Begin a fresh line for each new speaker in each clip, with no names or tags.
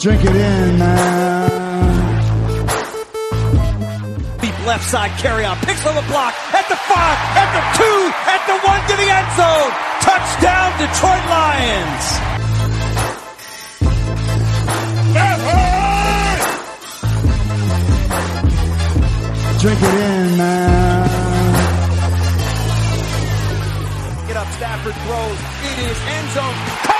Drink it in, man.
Deep left side carry on. Picks on the block. At the five. At the two. At the one to the end zone. Touchdown Detroit Lions.
Drink it in, man.
Get up. Stafford throws. It is end zone.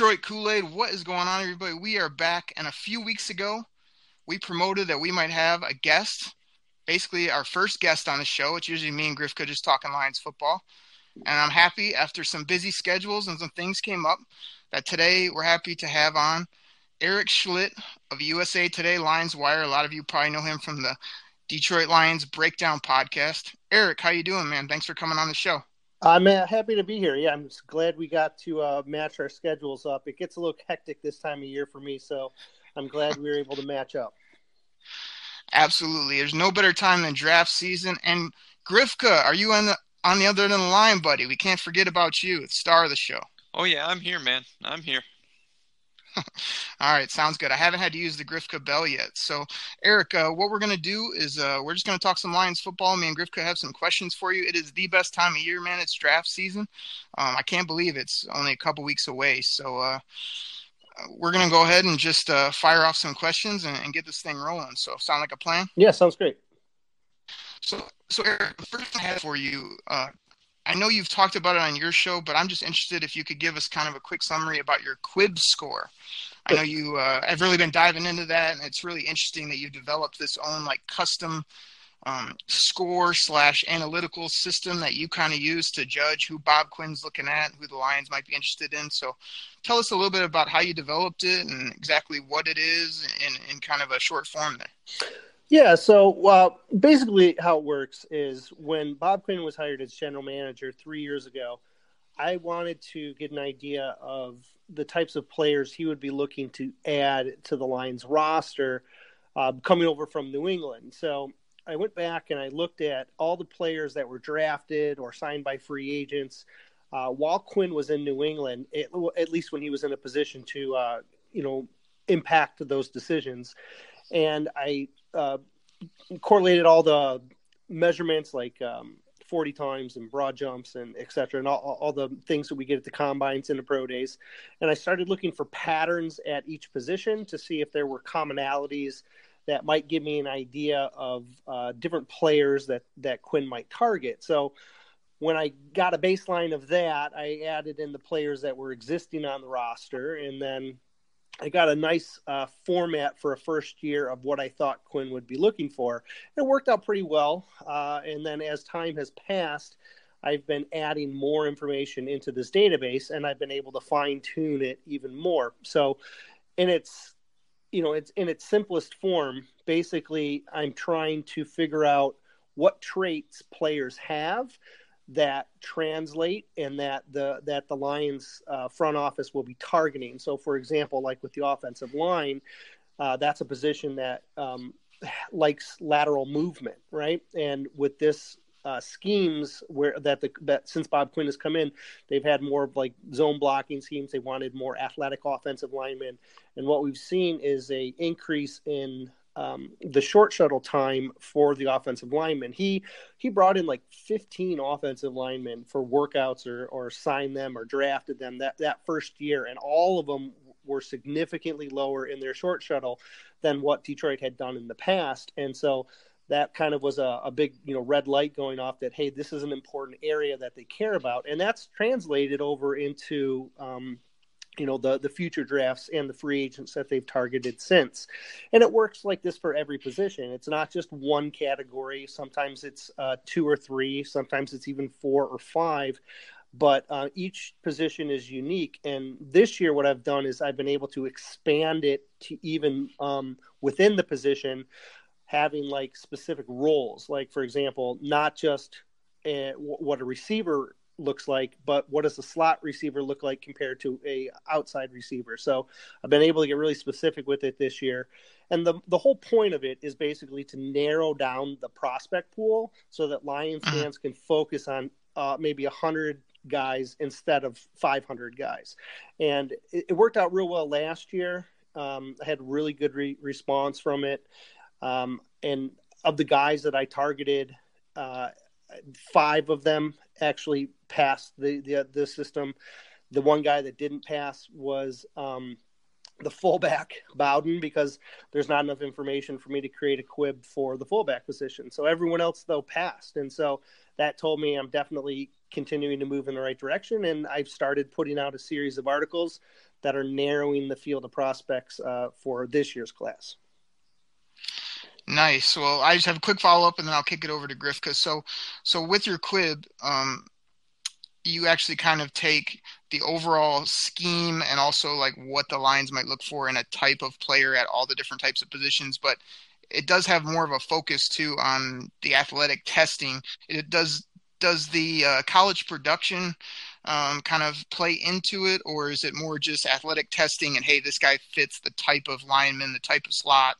Detroit Kool Aid, what is going on, everybody? We are back, and a few weeks ago, we promoted that we might have a guest, basically our first guest on the show. It's usually me and Grifka just talking Lions football. And I'm happy after some busy schedules and some things came up that today we're happy to have on Eric Schlitt of USA Today Lions Wire. A lot of you probably know him from the Detroit Lions Breakdown podcast. Eric, how you doing, man? Thanks for coming on the show.
I'm uh, happy to be here. Yeah, I'm glad we got to uh, match our schedules up. It gets a little hectic this time of year for me, so I'm glad we were able to match up.
Absolutely. There's no better time than draft season. And Grifka, are you on the on the other end of the line, buddy? We can't forget about you, the star of the show.
Oh yeah, I'm here, man. I'm here.
All right, sounds good. I haven't had to use the Grifka bell yet. So, Eric, uh, what we're going to do is uh, we're just going to talk some Lions football. Me and Grifka have some questions for you. It is the best time of year, man. It's draft season. Um, I can't believe it's only a couple weeks away. So, uh, we're going to go ahead and just uh, fire off some questions and, and, get this thing rolling. So, sound like a plan?
Yeah, sounds great.
So, so Eric, the first thing I have for you, uh, I know you've talked about it on your show, but I'm just interested if you could give us kind of a quick summary about your Quib score. I know you uh, have really been diving into that, and it's really interesting that you've developed this own like custom um, score slash analytical system that you kind of use to judge who Bob Quinn's looking at, who the Lions might be interested in. So, tell us a little bit about how you developed it and exactly what it is in, in kind of a short form there.
Yeah, so uh, basically, how it works is when Bob Quinn was hired as general manager three years ago, I wanted to get an idea of the types of players he would be looking to add to the Lions roster uh, coming over from New England. So I went back and I looked at all the players that were drafted or signed by free agents uh, while Quinn was in New England, at least when he was in a position to, uh, you know, impact those decisions. And I uh, correlated all the measurements like um, 40 times and broad jumps and et cetera, and all, all, the things that we get at the combines and the pro days. And I started looking for patterns at each position to see if there were commonalities that might give me an idea of uh, different players that, that Quinn might target. So when I got a baseline of that, I added in the players that were existing on the roster and then I got a nice uh, format for a first year of what I thought Quinn would be looking for. It worked out pretty well. Uh, and then as time has passed, I've been adding more information into this database and I've been able to fine tune it even more. So, in its you know, it's in its simplest form. Basically, I'm trying to figure out what traits players have that translate and that the that the Lions uh, front office will be targeting. So, for example, like with the offensive line, uh, that's a position that um, likes lateral movement, right? And with this uh, schemes where that the that since Bob Quinn has come in, they've had more of like zone blocking schemes. They wanted more athletic offensive linemen, and what we've seen is a increase in um, the short shuttle time for the offensive lineman. He he brought in like 15 offensive linemen for workouts or or signed them or drafted them that that first year, and all of them were significantly lower in their short shuttle than what Detroit had done in the past, and so that kind of was a, a big you know red light going off that hey this is an important area that they care about and that's translated over into um, you know the the future drafts and the free agents that they've targeted since and it works like this for every position it's not just one category sometimes it's uh, two or three sometimes it's even four or five but uh, each position is unique. And this year, what I've done is I've been able to expand it to even um, within the position, having like specific roles. Like, for example, not just a, what a receiver looks like, but what does a slot receiver look like compared to a outside receiver? So I've been able to get really specific with it this year. And the the whole point of it is basically to narrow down the prospect pool so that Lions
Mhm.
fans can focus on uh, maybe 100 guys instead of 500 guys. And it, it worked out real well last year. Um, I had really good re- response from it. Um, and of the guys that I targeted, uh, five of them actually passed the, the the system. The one guy that didn't pass was um, the fullback Bawden because there's not enough information for me to create a quib for the fullback position. So everyone else though passed, and so that told me I'm definitely continuing to move in the right direction. And I've started putting out a series of articles that are narrowing the field of prospects uh, for this year's class.
Nice. Well, I just have a quick follow up, and then I'll kick it over to Grifka. So, so with your quib, um, you actually kind of take the overall scheme and also like what the lines might look for in a type of player at all the different types of positions, but it does have more of a focus too on the athletic testing. It does does the uh, college production um, kind of play into it, or is it more just athletic testing and hey, this guy fits the type of lineman, the type of slot,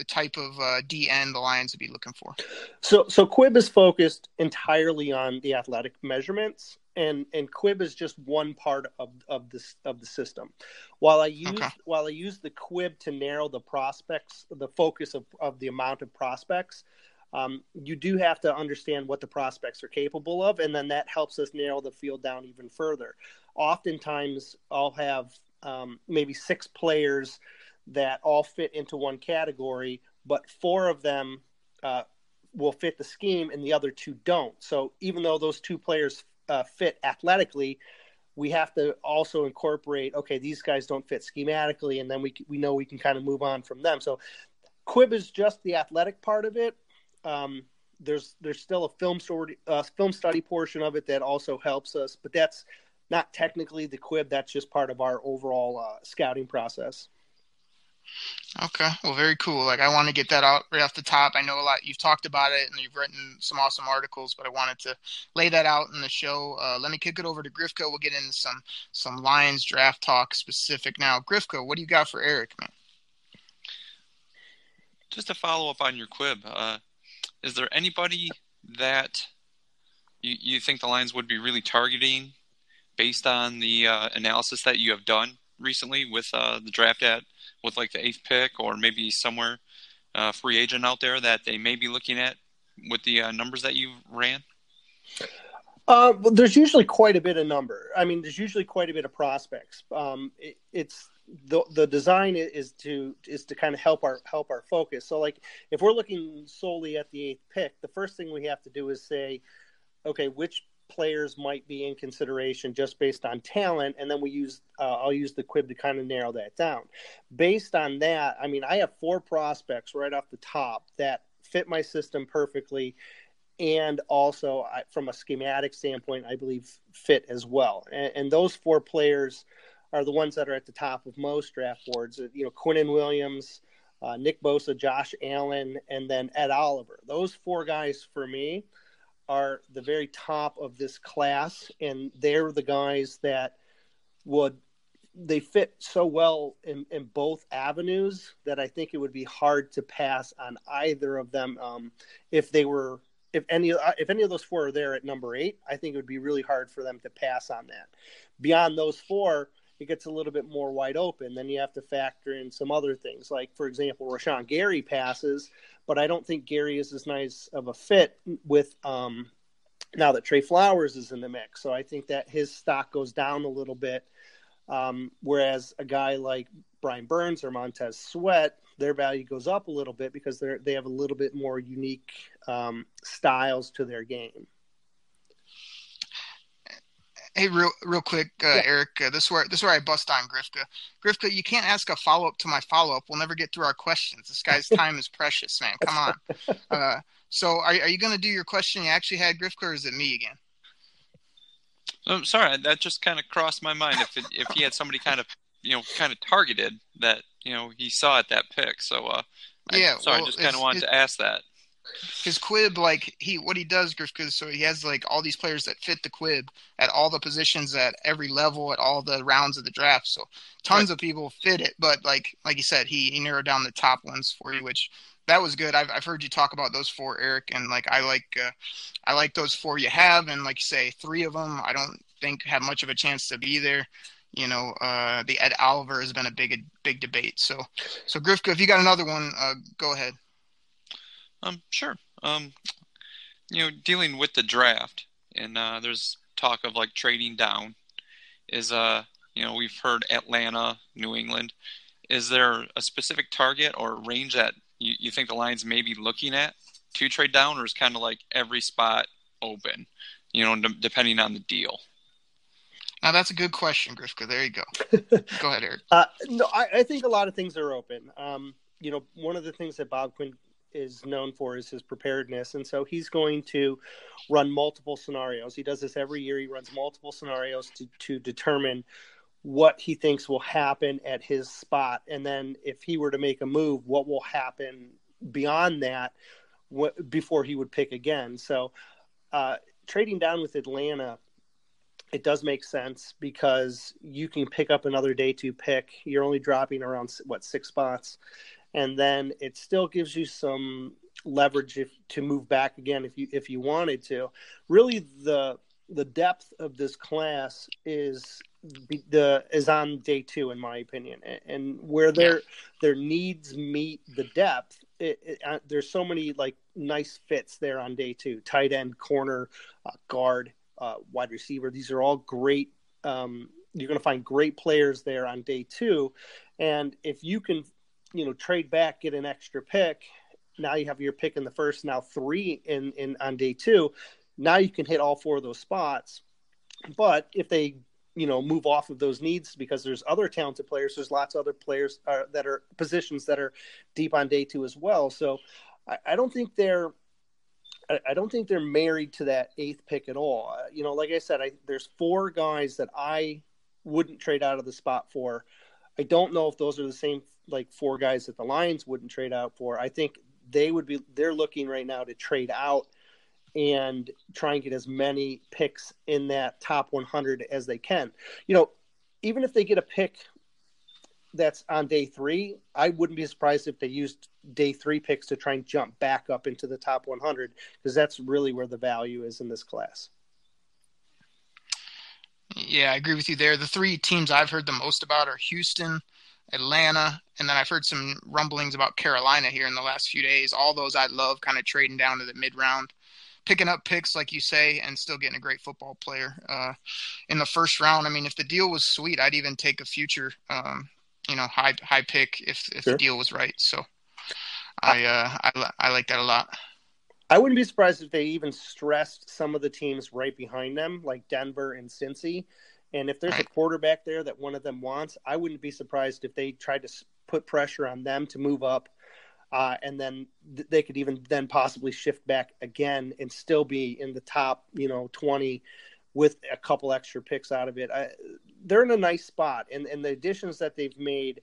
the type of uh, DN the Lions would be looking for?
So, so Quib is focused entirely on the athletic measurements, and and Quib is just one part of of this of the system. While I use
Okay.
while I use the Quib to narrow the prospects, the focus of of the amount of prospects. Um, you do have to understand what the prospects are capable of, and then that helps us narrow the field down even further. Oftentimes, I'll have um, maybe six players that all fit into one category, but four of them uh, will fit the scheme and the other two don't. So even though those two players uh, fit athletically, we have to also incorporate okay these guys don't fit schematically and then we we know we can kind of move on from them. So Quib is just the athletic part of it. Um, there's there's still a film story uh, film study portion of it that also helps us, but that's not technically the Quib. That's just part of our overall uh, scouting process.
Okay, well, very cool. Like, I want to get that out right off the top. I know a lot. You've talked about it, and you've written some awesome articles, but I wanted to lay that out in the show. Uh, let me kick it over to Grifka. We'll get into some some Lions draft talk specific now. Grifka, what do you got for Eric, man?
Just to follow up on your quib, uh, is there anybody that you, you think the Lions would be really targeting based on the uh, analysis that you have done recently with uh, the draft at with like the eighth pick or maybe somewhere uh, free agent out there that they may be looking at with the uh, numbers that you ran?
Uh, well, there's usually quite a bit of number. I mean, there's usually quite a bit of prospects. Um, it, it's the the design is to is to kind of help our help our focus. So, like, if we're looking solely at the eighth pick, the first thing we have to do is say, okay, which players might be in consideration just based on talent, and then we use uh, I'll use the quib to kind of narrow that down. Based on that, I mean, I have four prospects right off the top that fit my system perfectly and also I, from a schematic standpoint, I believe fit as well. And, and, those four players are the ones that are at the top of most draft boards. Uh, You know, Quinnen Williams, uh, Nick Bosa, Josh Allen, and then Ed Oliver. Those four guys for me are the very top of this class, and they're the guys that would they fit so well in, in both avenues that I think it would be hard to pass on either of them um, if they were if any if any of those four are there at number eight, I think it would be really hard for them to pass on that. Beyond those four, it gets a little bit more wide open. Then you have to factor in some other things, like for example, Rashan Gary passes, but I don't think Gary is as nice of a fit with um, now that Trey Flowers is in the mix. So I think that his stock goes down a little bit. Um, whereas a guy like Brian Burns or Montez Sweat, their value goes up a little bit because they they have a little bit more unique um, styles to their game.
Hey, real real quick, uh, yeah. Eric. Uh, this is where this is where I bust on Grifka. Grifka, you can't ask a follow up to my follow up. We'll never get through our questions. This guy's time is precious, man. Come on. Uh, so, are are you going to do your question you actually had, Grifka, or is it me again?
I'm sorry, that just kind of crossed my mind. If it, if he had somebody kind of you know kind of targeted that you know he saw at that pick, so uh, I-
Yeah,
sorry,
well,
I just kind of wanted to ask that.
His quib like he what he does because so he has like all these players that fit the quib at all the positions at every level at all the rounds of the draft. So tons of people fit it but like like you said he, he narrowed down the top ones for you which that was good. I've, I've heard you talk about those four eric and like i like uh, i like those four you have and like you say three of them i don't think have much of a chance to be there. You know uh the ed oliver has been a big big debate. So so grifka if you got another one uh go ahead
Um, sure. Um, you know, dealing with the draft, and uh, there's talk of like trading down. Is uh, you know, we've heard Atlanta, New England. Is there a specific target or range that you, you think the Lions may be looking at to trade down, or is kind of like every spot open? You know, d- depending on the deal.
Now that's a good question, Grifka. There you go. go ahead, Eric.
Uh, no, I, I think a lot of things are open. Um, you know, one of the things that Bob Quinn is known for is his preparedness, and so he's going to run multiple scenarios. He does this every year. He runs multiple scenarios to to determine what he thinks will happen at his spot, and then if he were to make a move, what will happen beyond that wh- before he would pick again. So, uh, trading down with Atlanta it does make sense because you can pick up another day two pick. You're only dropping around what six spots, and then it still gives you some leverage if, to move back again if you if you wanted to. Really, the the depth of this class is the is on day two in my opinion, and, where their their needs meet the depth. It, it, uh, there's so many like nice fits there on day two: tight end, corner, uh, guard uh, wide receiver. These are all great. Um, you're going to find great players there on day two, and if you can, you know, trade back, get an extra pick. Now you have your pick in the first. Now three in in on day two. Now you can hit all four of those spots. But if they, you know, move off of those needs because there's other talented players, there's lots of other players uh, that are positions that are deep on day two as well. So I, I don't think they're I- I don't think they're married to that eighth pick at all. Uh, You know, like I said, I, there's four guys that I wouldn't trade out of the spot for. I don't know if those are the same like four guys that the Lions wouldn't trade out for. I think they would be. They're looking right now to trade out and try and get as many picks in that top 100 as they can. You know, even if they get a pick that's on day three, I wouldn't be surprised if they used day three picks to try and jump back up into the top 100 because that's really where the value is in this class.
Yeah, I agree with you there. The three teams I've heard the most about are Houston, Atlanta, and then I've heard some rumblings about Carolina here in the last few days. All those I love kind of trading down to the mid round, picking up picks, like you say, and still getting a great football player uh, in the first round. I mean, if the deal was sweet, I'd even take a future, um, you know, high high pick if if
Sure.
the deal was right. So I, uh, I I like that a lot.
I wouldn't be surprised if they even stressed some of the teams right behind them, like Denver and Cincy. And if there's a quarterback there that one of them wants, I wouldn't be surprised if they tried to put pressure on them to move up. Uh, and then th- they could even then possibly shift back again and still be in the top, you know, 20 with a couple extra picks out of it. I, they're in a nice spot. And, and the additions that they've made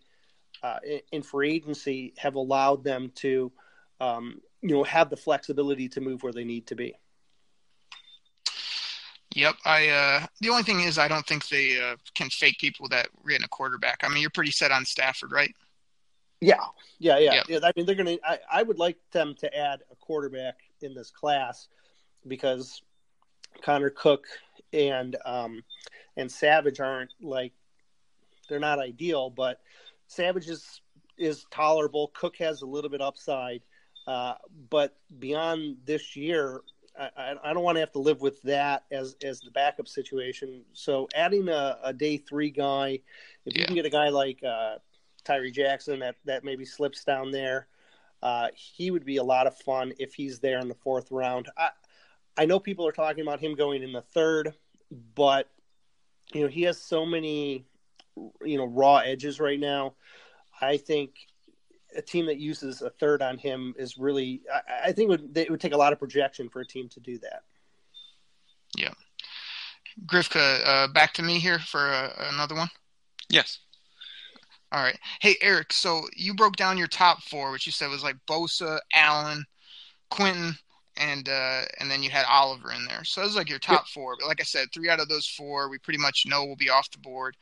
uh, in, in free agency have allowed them to, um, you know, have the flexibility to move where they need to be.
Yep. I uh the only thing is I don't think they uh, can fake people that ran a quarterback. I mean, you're pretty set on Stafford, right?
Yeah, yeah, yeah.
Yep.
yeah I mean, they're going to. I would like them to add a quarterback in this class because Connor Cook and um, and Savage aren't like they're not ideal, but Savage is is tolerable. Cook has a little bit upside, uh, but beyond this year, I, I- don't want to have to live with that as as the backup situation. So adding a, a day three guy, if you can get a guy like uh, Tyree Jackson that that maybe slips down there, uh, he would be a lot of fun if he's there in the fourth round. I I know people are talking about him going in the third, but you know he has so many you know raw edges right now. I think a team that uses a third on him is really. I, I think it would, it would take a lot of projection for a team to do that. Yeah.
Grifka, uh, back to me here for uh, another one.
Yes.
All right. Hey, Eric. So you broke down your top four, which you said was like Bosa, Allen, Quentin, and uh, and then you had Oliver in there. So it was like your top four. But like I said, three out of those four we pretty much know will be off the board.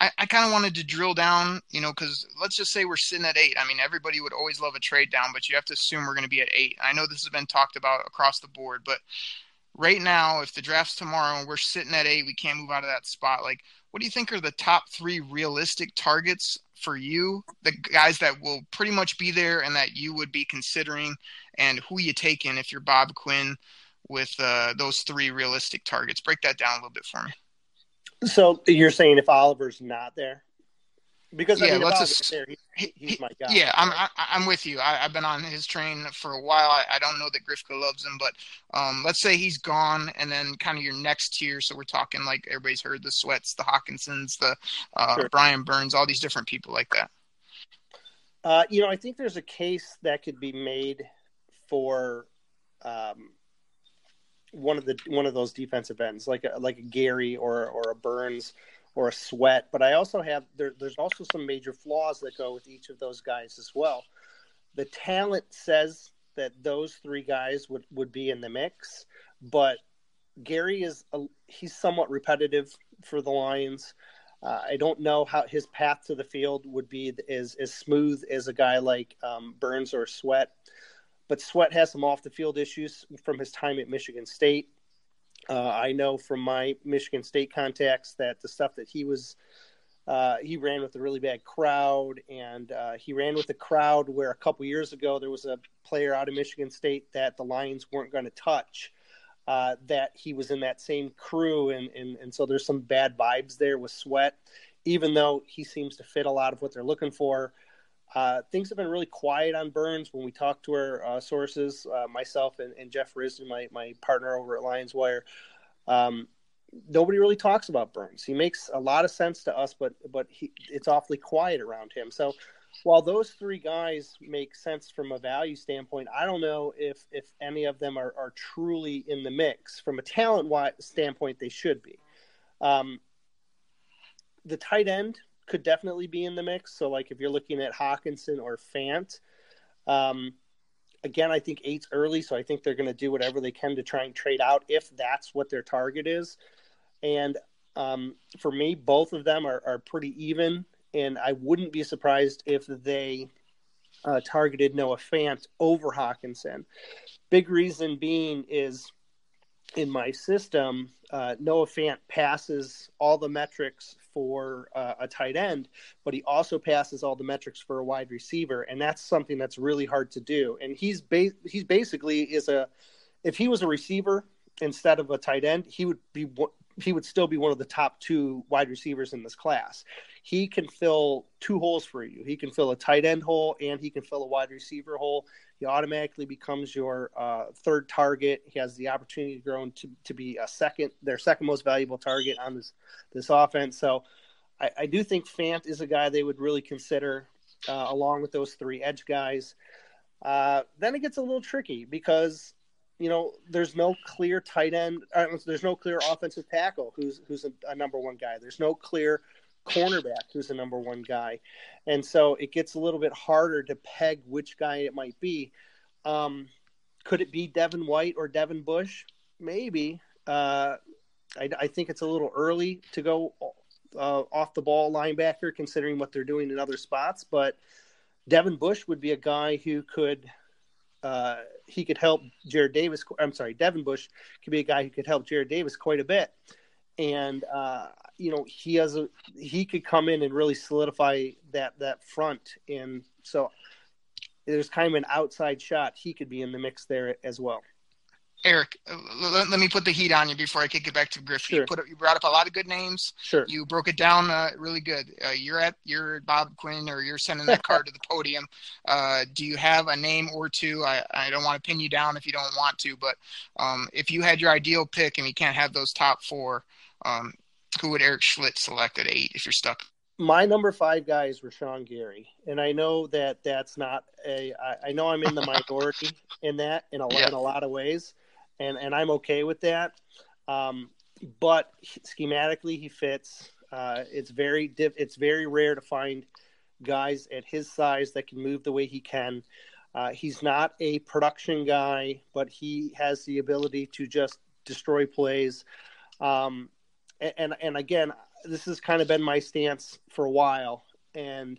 I, I kind of wanted to drill down, you know, because let's just say we're sitting at eight. I mean, everybody would always love a trade down, but you have to assume we're going to be at eight. I know this has been talked about across the board, but right now, if the draft's tomorrow and we're sitting at eight, we can't move out of that spot. Like, what do you think are the top three realistic targets for you? The guys that will pretty much be there and that you would be considering, and who you taking if you're Bob Quinn with uh, those three realistic targets? Break that down a little bit for me.
So you're saying if Oliver's not there? Because I
Yeah,
mean,
let's ass-
there, he,
He-
he's my guy.
Yeah, I'm I, I'm with you. I, I've been on his train for a while. I, I don't know that Grifka loves him, but um, let's say he's gone, and then kind of your next tier. So we're talking like everybody's heard the Sweats, the Hockensons, the uh,
Sure.
Brian Burns, all these different people like that.
Uh, you know, I think there's a case that could be made for um, one of the one of those defensive ends, like a, like a Gary or or a Burns or a Sweat. But I also have there, there's also some major flaws that go with each of those guys as well. The talent says that those three guys would would be in the mix, but Gary is a, he's somewhat repetitive for the Lions. Uh, I don't know how his path to the field would be as as smooth as a guy like um, Burns or Sweat, but Sweat has some off the field issues from his time at Michigan State. Uh, I know from my Michigan State contacts that the stuff that he was uh, he ran with a really bad crowd, and uh, he ran with a crowd where a couple years ago there was a player out of Michigan State that the Lions weren't going to touch. Uh, that he was in that same crew, and, and and so there's some bad vibes there with Sweat, even though he seems to fit a lot of what they're looking for. Uh, things have been really quiet on Burns when we talk to our uh, sources, uh, myself and, and Jeff Risdon, my, my partner over at Lions Wire. Um, nobody really talks about Burns. He makes a lot of sense to us, but but he, it's awfully quiet around him. So while those three guys make sense from a value standpoint, I don't know if if any of them are, are truly in the mix. From a talent standpoint, they should be. Um, the tight end could definitely be in the mix. So, like if you're looking at Hockenson or Fant, um, again, I think eight's early, so I think they're going to do whatever they can to try and trade out if that's what their target is. And um, for me, both of them are, are pretty even, and I wouldn't be surprised if they uh, targeted Noah Fant over Hockenson. Big reason being is in my system, uh, Noah Fant passes all the metrics for uh, a tight end, but he also passes all the metrics for a wide receiver, and that's something that's really hard to do. And he's ba- he's basically is a if he was a receiver instead of a tight end, he would be he would still be one of the top two wide receivers in this class. He can fill two holes for you. He can fill a tight end hole and he can fill a wide receiver hole. He automatically becomes your uh, third target. He has the opportunity to grow into to be a second, their second most valuable target on this this offense. So I, I do think Fant is a guy they would really consider uh, along with those three edge guys. Uh, then it gets a little tricky because you know, there's no clear tight end. Uh, there's no clear offensive tackle who's who's a, a, number one guy. There's no clear cornerback who's the number one guy, and so it gets a little bit harder to peg which guy it might be. Um, could it be Devin White or Devin Bush? Maybe. Uh, I, I, think it's a little early to go uh, off the ball linebacker, considering what they're doing in other spots. But Devin Bush would be a guy who could uh, he could help Jarrad Davis. I'm sorry, Devin Bush could be a guy who could help Jarrad Davis quite a bit. And uh, you know, he has a he could come in and really solidify that that front. And so there's kind of an outside shot. He could be in the mix there as well.
Eric, uh, let, let, me put the heat on you before I kick it back to Griff.
Sure.
You put you brought up a lot of good names.
Sure.
You broke it down uh, really good. Uh, you're at you're Bob Quinn, or you're sending that card to the podium. Uh, do you have a name or two? I, I don't want to pin you down if you don't want to, but um, if you had your ideal pick and you can't have those top four, um, who would Eric Schlitz select at eight if you're stuck?
My number five guy is Rashan Gary, and I know that that's not a. I, I know I'm in the minority in that in a,
Yeah.
in a lot of ways and and I'm okay with that. Um, but schematically he fits. Uh, it's very diff- it's very rare to find guys at his size that can move the way he can. Uh, he's not a production guy, but he has the ability to just destroy plays. Um, and and again, this has kind of been my stance for a while, and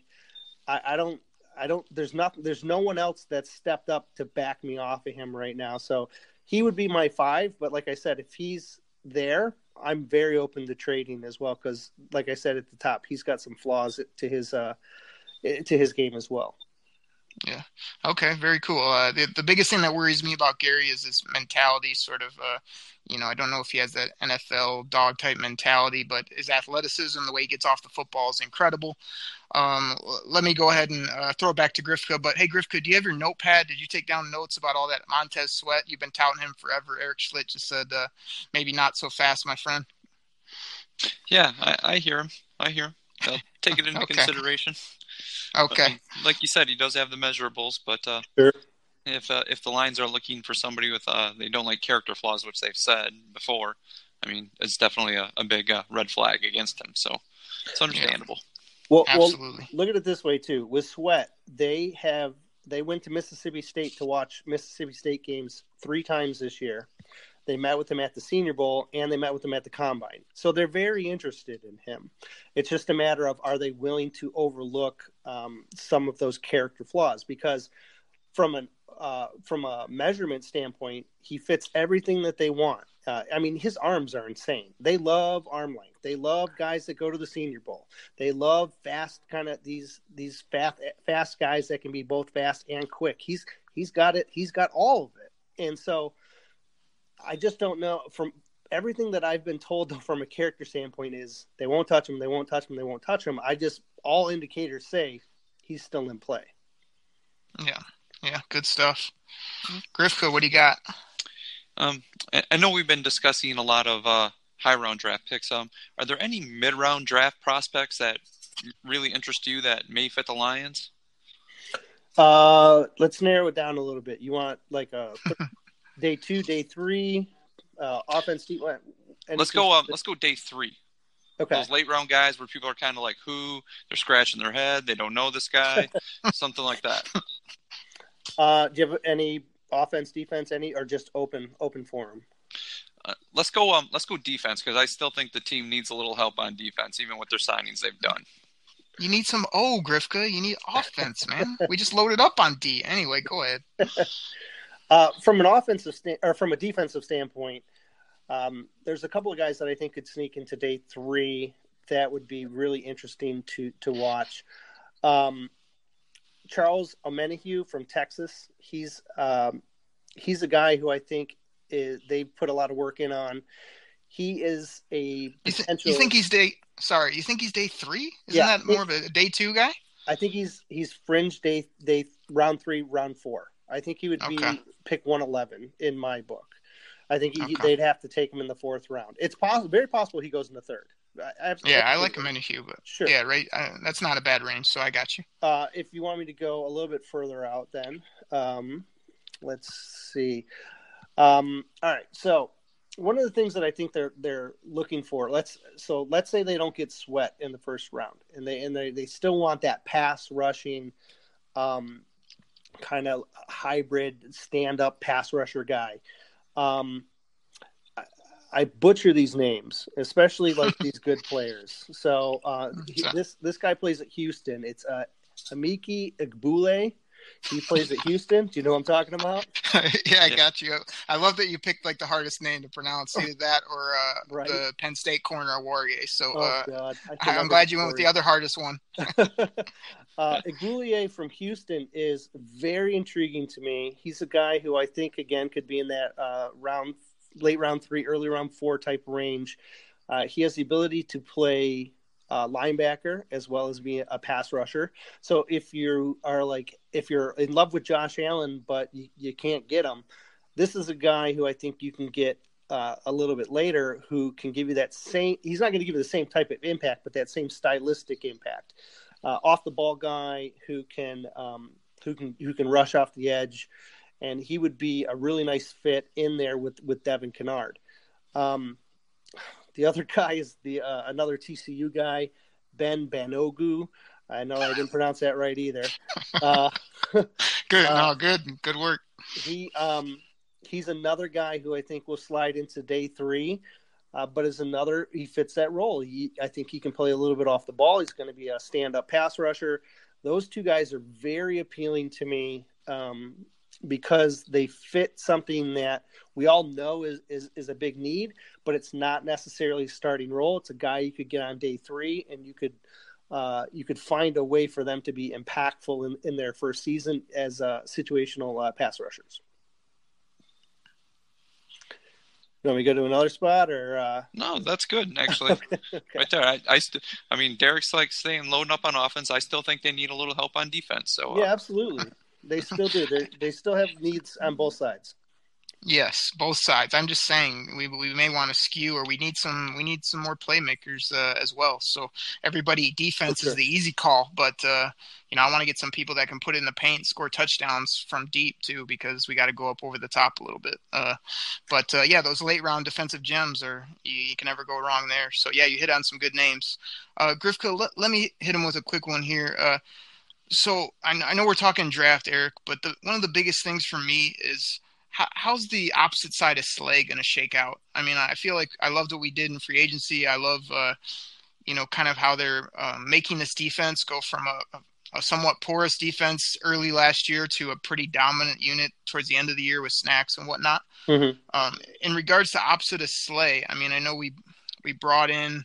I, I don't I don't there's not there's no one else that's stepped up to back me off of him right now. So he would be my five, but like I said, if he's there, I'm very open to trading as well because, like I said at the top, he's got some flaws to his uh to his game as well.
Yeah. Okay. Very cool. Uh, the the biggest thing that worries me about Gary is his mentality. Sort of, uh, you know, I don't know if he has that NFL dog type mentality, but his athleticism, the way he gets off the football, is incredible. Um, let me go ahead and uh, throw it back to Grifka. But hey, Grifka, do you have your notepad? Did you take down notes about all that Montez Sweat? You've been touting him forever. Eric Schlitt just said, uh, maybe not so fast, my friend.
Yeah, I, I hear him. I hear him. I'll take it into
Okay.
consideration.
Okay.
Um, like you said, he does have the measurables, but uh,
Sure.
if uh, if the Lions are looking for somebody with uh, they don't like character flaws, which they've said before, I mean, it's definitely a, a big uh, red flag against him. So it's understandable.
Well, well,
Absolutely.
look at it this way too. With Sweat, they have they went to Mississippi State to watch Mississippi State games three times this year. They met with him at the Senior Bowl and they met with him at the Combine. So they're very interested in him. It's just a matter of are they willing to overlook um, some of those character flaws because from an uh, from a measurement standpoint, he fits everything that they want. Uh, I mean, his arms are insane. They love arm length. They love guys that go to the Senior Bowl. They love fast kind of these these fast fast guys that can be both fast and quick. He's he's got it. He's got all of it. And so I just don't know from everything that I've been told from a character standpoint is they won't touch him, they won't touch him, they won't touch him. I just all indicators say he's still in play.
Yeah. Yeah. Good stuff. Grifka, what do you got?
Um, I, I know we've been discussing a lot of uh, high round draft picks. Um, are there any mid round draft prospects that really interest you that may fit the Lions?
Uh, let's narrow it down a little bit. You want like a day two, day three, uh, offense. Deep, what-
Let's go. Um, let's go day three.
okay.
Those late round guys where people are kind of like, "Who?" They're scratching their head. They don't know this guy. Something like that.
Uh, do you have any offense, defense, any, or just open open forum?
Uh, let's go. Um, let's go defense because I still think the team needs a little help on defense, even with their signings they've done.
You need some O, Grifka. You need offense, man. we just loaded up on D. Anyway, go ahead.
Uh, from an offensive sta- or from a defensive standpoint, um, there's a couple of guys that I think could sneak into day three that would be really interesting to to watch. Um, Charles Omenihu from Texas. He's um, he's a guy who I think is, they put a lot of work in on. He is a
You,
potential.
you think he's day? Sorry, you think he's day three? Isn't
Yeah.
that more of a day two guy?
I think he's he's fringe day day round three round four. I think he would be pick one eleven in my book. I think he,
Okay.
they'd have to take him in the fourth round. It's possible, very possible he goes in the third. I, absolutely-
Yeah, I like him in a Hugh, but
Sure.
yeah, right. Uh, that's not a bad range, so I got you.
Uh, if you want me to go a little bit further out, then um, let's see. Um, all right, so one of the things that I think they're they're looking for let's so let's say they don't get sweat in the first round, and they and they, they still want that pass rushing, um, kind of hybrid stand up pass rusher guy. Um, I, I butcher these names, especially like these good players. So uh, he- this this guy plays at Houston. It's uh, Emeke Egbule. He plays at Houston. Do you know what I'm talking about?
yeah, I got you. I love that you picked like the hardest name to pronounce, either that or uh,
Right.
the Penn State corner Warrior. So
Oh
uh,
God! I
I-
cannot
I'm glad you went with the other hardest one.
uh, Igoulier from Houston is very intriguing to me. He's a guy who I think again could be in that uh, round, late round three, early round four type range. Uh, he has the ability to play uh, linebacker as well as be a pass rusher. So if you are like if you're in love with Josh Allen but you, you can't get him, this is a guy who I think you can get uh, a little bit later who can give you that same. He's not going to give you the same type of impact, but that same stylistic impact. Uh, off the ball guy who can um, who can who can rush off the edge, and he would be a really nice fit in there with with Devin Kennard. Um, the other guy is the uh, another TCU guy, Ben Banogu. I know I didn't pronounce that right either. Uh,
Good,
Uh,
no, good, good work.
he um, he's another guy who I think will slide into day three, uh, but is another he fits that role. He, I think he can play a little bit off the ball. He's going to be a stand up pass rusher. Those two guys are very appealing to me um, because they fit something that we all know is, is is a big need, but it's not necessarily a starting role. It's a guy you could get on day three, and you could uh, you could find a way for them to be impactful in, in their first season as uh, situational uh, pass rushers. You want me to go to another spot or? Uh...
No, that's good actually. Right there, I, I, st- I mean, Derek's like saying loading up on offense. I still think they need a little help on defense. So uh,
Yeah, absolutely. They still do. They they still have needs on both sides.
Yes, both sides. I'm just saying we we may want to skew, or we need some we need some more playmakers uh, as well. So everybody defense
sure.
is the easy call, but uh, you know I want to get some people that can put in the paint, score touchdowns from deep too, because we got to go up over the top a little bit. Uh, but uh, yeah, those late round defensive gems are you, you can never go wrong there. So yeah, you hit on some good names. Uh, Grifka, let, let me hit him with a quick one here. So I, I know we're talking draft, Eric, but the, one of the biggest things for me is how, how's the opposite side of Slay going to shake out? I mean, I feel like I loved what we did in free agency. I love, uh, you know, kind of how they're um, making this defense go from a, a somewhat porous defense early last year to a pretty dominant unit towards the end of the year with snacks and whatnot.
Mhm.
Um, in regards to opposite of Slay, I mean, I know we we brought in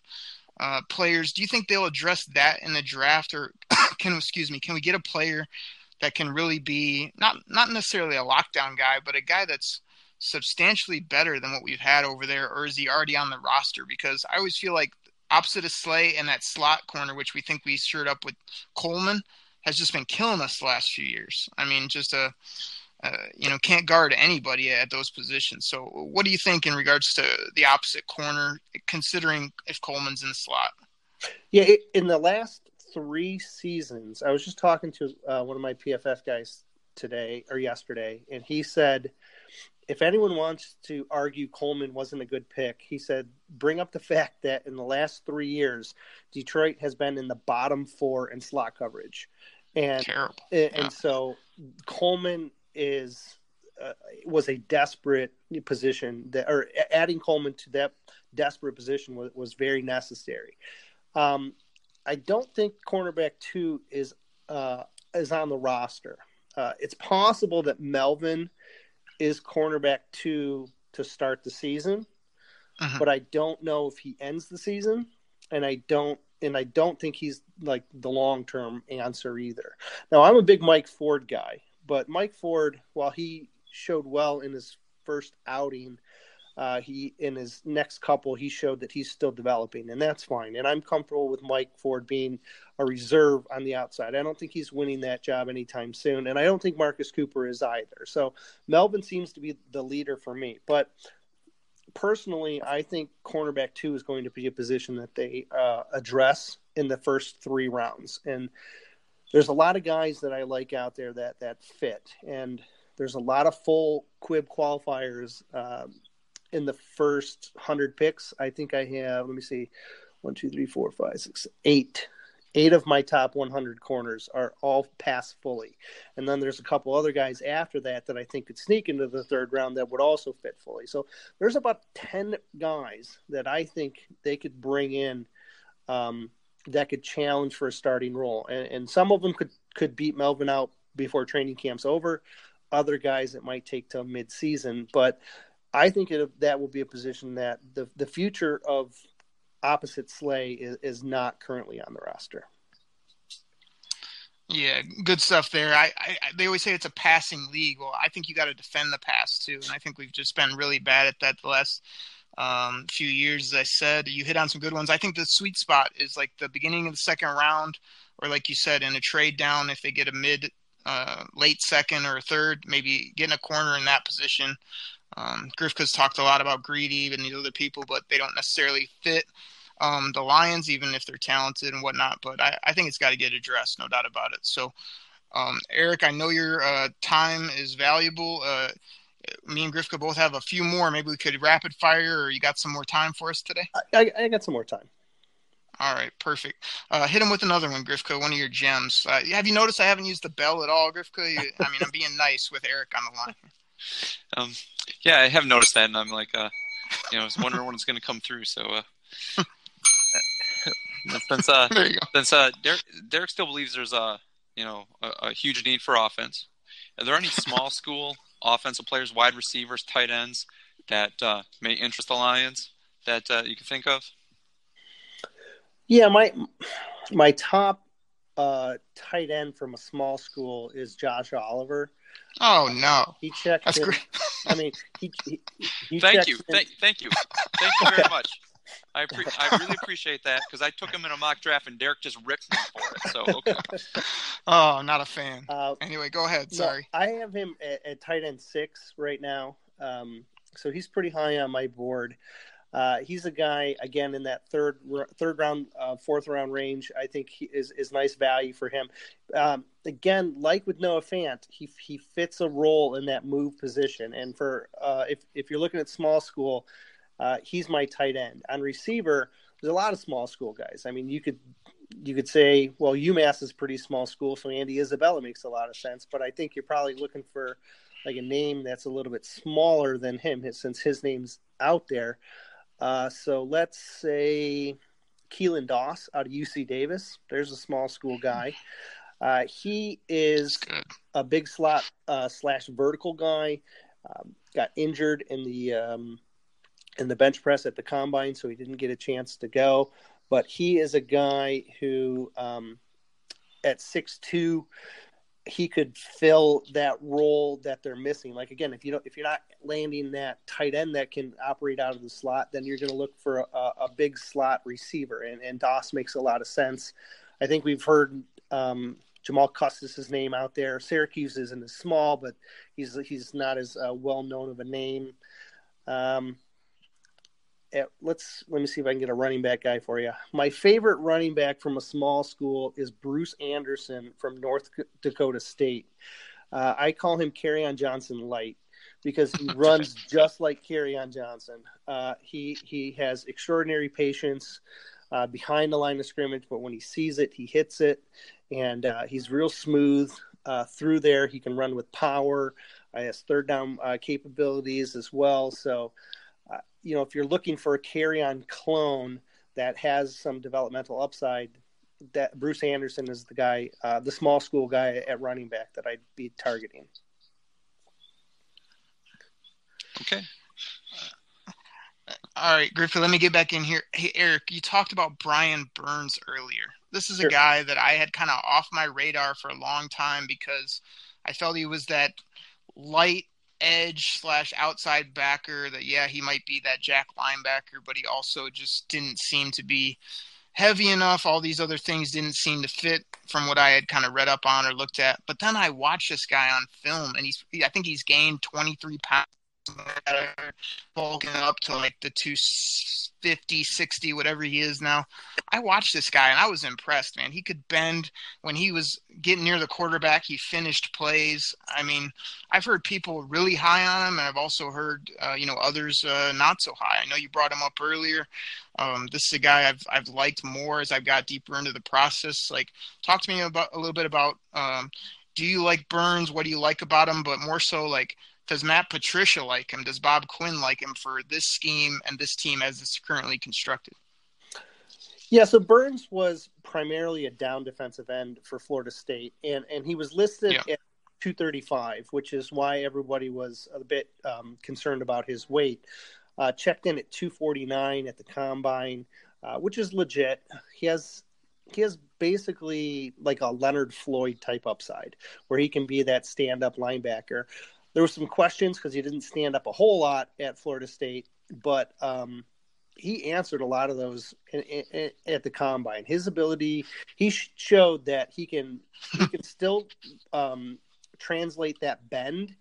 uh, players. Do you think they'll address that in the draft, or can excuse me, can we get a player that can really be not not necessarily a lockdown guy, but a guy that's substantially better than what we've had over there, or is he already on the roster? Because I always feel like opposite of Slay and that slot corner, which we think we stirred up with Coleman, has just been killing us the last few years. I mean, just a uh, you know can't guard anybody at those positions. So, what do you think in regards to the opposite corner, considering if Coleman's in the slot?
Yeah, it, in the last three seasons, I was just talking to uh, one of my PFF guys today or yesterday, and he said, if anyone wants to argue Coleman wasn't a good pick, he said, bring up the fact that in the last three years, Detroit has been in the bottom four in slot coverage, and
Terrible.
and,
Yeah.
and so Coleman is uh, was a desperate position that, or adding Coleman to that desperate position was, was very necessary. Um, I don't think cornerback two is uh, is on the roster. Uh, it's possible that Melvin is cornerback two to start the season,
Mhm.
but I don't know if he ends the season, and I don't and I don't think he's like the long term answer either. Now I'm a big Mike Ford guy, but Mike Ford, while he showed well in his first outing, uh, he in his next couple he showed that he's still developing, and that's fine. And I'm comfortable with Mike Ford being a reserve on the outside. I don't think he's winning that job anytime soon, and I don't think Marcus Cooper is either. So Melvin seems to be the leader for me, but personally, I think cornerback two is going to be a position that they uh, address in the first three rounds. And there's a lot of guys that I like out there that that fit, and there's a lot of full quib qualifiers um, in the first hundred picks. I think I have. Let me see, one, two, three, four, five, six, eight. Eight of my top 100 corners are all pass fully, and then there's a couple other guys after that that I think could sneak into the third round that would also fit fully. So there's about 10 guys that I think they could bring in um, that could challenge for a starting role. And, and some of them could, could beat Melvin out before training camp's over. Other guys it might take till mid-season. But I think it, that will be a position that the, the future of opposite Slay is, is not currently on the roster.
Yeah, good stuff there. I, I they always say it's a passing league. Well, I think you got to defend the pass too, and I think we've just been really bad at that the last um, few years. As I said, you hit on some good ones. I think the sweet spot is like the beginning of the second round, or like you said, in a trade down, if they get a mid, uh, late second or third, maybe getting a corner in that position. Um, Grifka's talked a lot about Greedy and these other people, but they don't necessarily fit um, the Lions, even if they're talented and whatnot. But I, I think it's got to get addressed, no doubt about it. So, um, Eric, I know your uh, time is valuable. Uh, me and Grifka both have a few more. Maybe we could rapid fire, or you got some more time for us today?
I, I got some more time.
All right, perfect. Uh, hit him with another one, Grifka. One of your gems. Uh, have you noticed I haven't used the bell at all, Grifka? You, I mean, I'm being nice with Eric on the line.
Um, yeah, I have noticed that, and I'm like, uh, you know, I was wondering when it's going to come through. So, uh, since uh,
There you go.
since uh, Derek, Derek still believes there's a you know a, a huge need for offense. Are there any small school offensive players, wide receivers, tight ends that uh, may interest the Lions that uh, you can think of?
Yeah, my my top uh, tight end from a small school is Josh Oliver.
Oh no,
He checked.
that's
in-
great.
I mean, he, he, he
Thank you,
in-
thank, thank you, thank you very much. I appre- I really appreciate that because I took him in a mock draft and Derek just ripped me for it. So okay.
Oh, not a fan.
uh,
Anyway, go ahead.
No,
Sorry.
I have him at, at tight end six right now. Um, so he's pretty high on my board. Uh, he's a guy again in that third third round, uh, fourth round range. I think he is is nice value for him. Um, again, like with Noah Fant, he he fits a role in that move position. And for uh, if if you're looking at small school, uh, he's my tight end. On receiver, there's a lot of small school guys. I mean, you could you could say, well, UMass is pretty small school, so Andy Isabella makes a lot of sense. But I think you're probably looking for like a name that's a little bit smaller than him, since his name's out there. Uh, so let's say Keelan Doss out of UC Davis. There's a small school guy. Uh, he is a big slot uh, slash vertical guy. Um, got injured in the um, in the bench press at the combine, so he didn't get a chance to go. But he is a guy who, um, at six two, he could fill that role that they're missing. Like again, if you don't, if you're not landing that tight end that can operate out of the slot, then you're going to look for a, a big slot receiver, and and Doss makes a lot of sense. I think we've heard um, Jamal Custis' name out there. Syracuse isn't as small, but he's he's not as uh, well known of a name. Um, eh, let's let me see if I can get a running back guy for you. My favorite running back from a small school is Bruce Anderson from North Dakota State. Uh, I call him Kerryon Johnson light because he runs just like Kerryon Johnson. Uh, he he has extraordinary patience uh, behind the line of scrimmage, but when he sees it, he hits it, and uh, he's real smooth uh, through there. He can run with power. Uh, has third down uh, capabilities as well. So, uh, you know, if you're looking for a Kerryon clone that has some developmental upside, that Bruce Anderson is the guy, uh, the small school guy at running back that I'd be targeting.
Okay.
All right, Griffin, let me get back in here. Hey, Eric, you talked about Brian Burns earlier. This is a
Sure.
guy that I had kind of off my radar for a long time because I felt he was that light edge slash outside backer that, yeah, he might be that jack linebacker, but he also just didn't seem to be heavy enough. All these other things didn't seem to fit from what I had kind of read up on or looked at. But then I watched this guy on film, and he's, I think he's gained 23 pounds bulking up to like the 250, 60, whatever he is now. I watched this guy and I was impressed, man. He could bend when he was getting near the quarterback. He finished plays. I mean, I've heard people really high on him, and I've also heard, uh, you know, others uh, not so high. I know you brought him up earlier. Um, this is a guy I've I've liked more as I've got deeper into the process. Like, talk to me about a little bit about. Um, do you like Burns? What do you like about him? But more so, like, does Matt Patricia like him? Does Bob Quinn like him for this scheme and this team as it's currently constructed?
Yeah, so Burns was primarily a down defensive end for Florida State, and and he was listed
Yeah.
at 235, which is why everybody was a bit um, concerned about his weight. Uh, checked in at 249 at the combine, uh, which is legit. He has he has basically like a Leonard Floyd type upside, where he can be that stand up linebacker. There were some questions because he didn't stand up a whole lot at Florida State, but um, he answered a lot of those in, in, at the combine. His ability, he showed that he can he can still um, translate that bend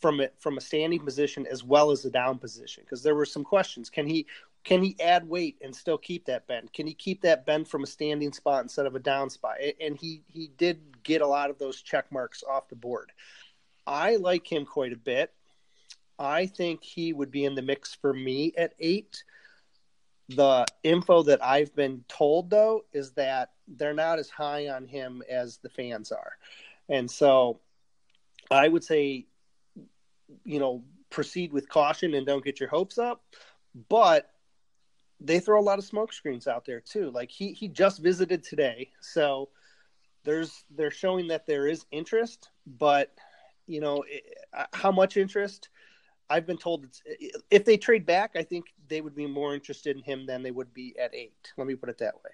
from it from a standing position as well as a down position. Because there were some questions: can he can he add weight and still keep that bend? Can he keep that bend from a standing spot instead of a down spot? And he he did get a lot of those check marks off the board. I like him quite a bit. I think he would be in the mix for me at eight. The info that I've been told, though, is that they're not as high on him as the fans are. And so I would say, you know, proceed with caution and don't get your hopes up. But they throw a lot of smoke screens out there too. Like he he just visited today, so there's they're showing that there is interest, but you know how much interest I've been told it's if they trade back, I think they would be more interested in him than they would be at eight. Let me put it that way.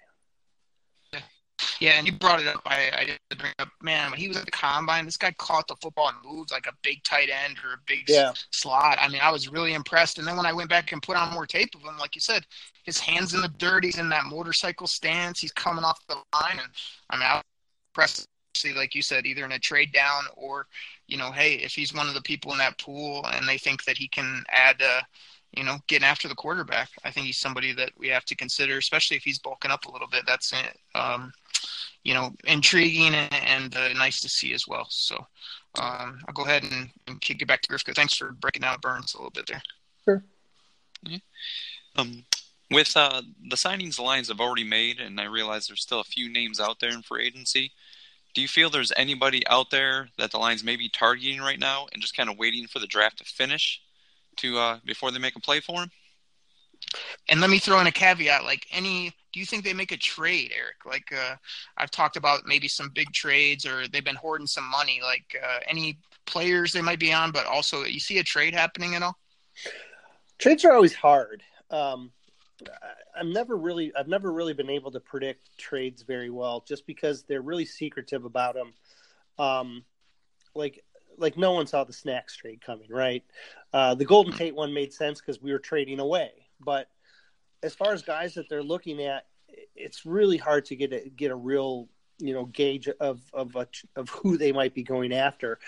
Yeah, and you brought it up. I, I did bring up, man, when he was at the combine, this guy caught the football and moved like a big tight end or a big
Yeah.
s- slot. I mean, I was really impressed. And then when I went back and put on more tape of him, like you said, his hands in the dirt, he's in that motorcycle stance, he's coming off the line. And I mean, I was impressed. See, like you said, either in a trade down or, you know, hey, if he's one of the people in that pool and they think that he can add, uh, you know, getting after the quarterback, I think he's somebody that we have to consider, especially if he's bulking up a little bit. That's. Um, you know, intriguing and, and uh, nice to see as well. So um, I'll go ahead and, and kick it back to Grifka. Thanks for breaking down Burns a little bit there. Sure.
Um, with uh, the signings the Lions have already made, and I realize there's still a few names out there in free agency. Do you feel there's anybody out there that the Lions may be targeting right now and just kind of waiting for the draft to finish to uh, before they make a play for him?
And let me throw in a caveat: like any, do you think they make a trade, Eric? Like uh, I've talked about maybe some big trades, or they've been hoarding some money. Like uh, any players they might be on, but also you see a trade happening at all?
Trades are always hard. Um, I- I'm never really, I've never really been able to predict trades very well, just because they're really secretive about them. Um, like, like no one saw the snacks trade coming, right? Uh, the Golden Tate one made sense because we were trading away, but as far as guys that they're looking at, it's really hard to get a, get a real, you know, gauge of of a, of who they might be going after,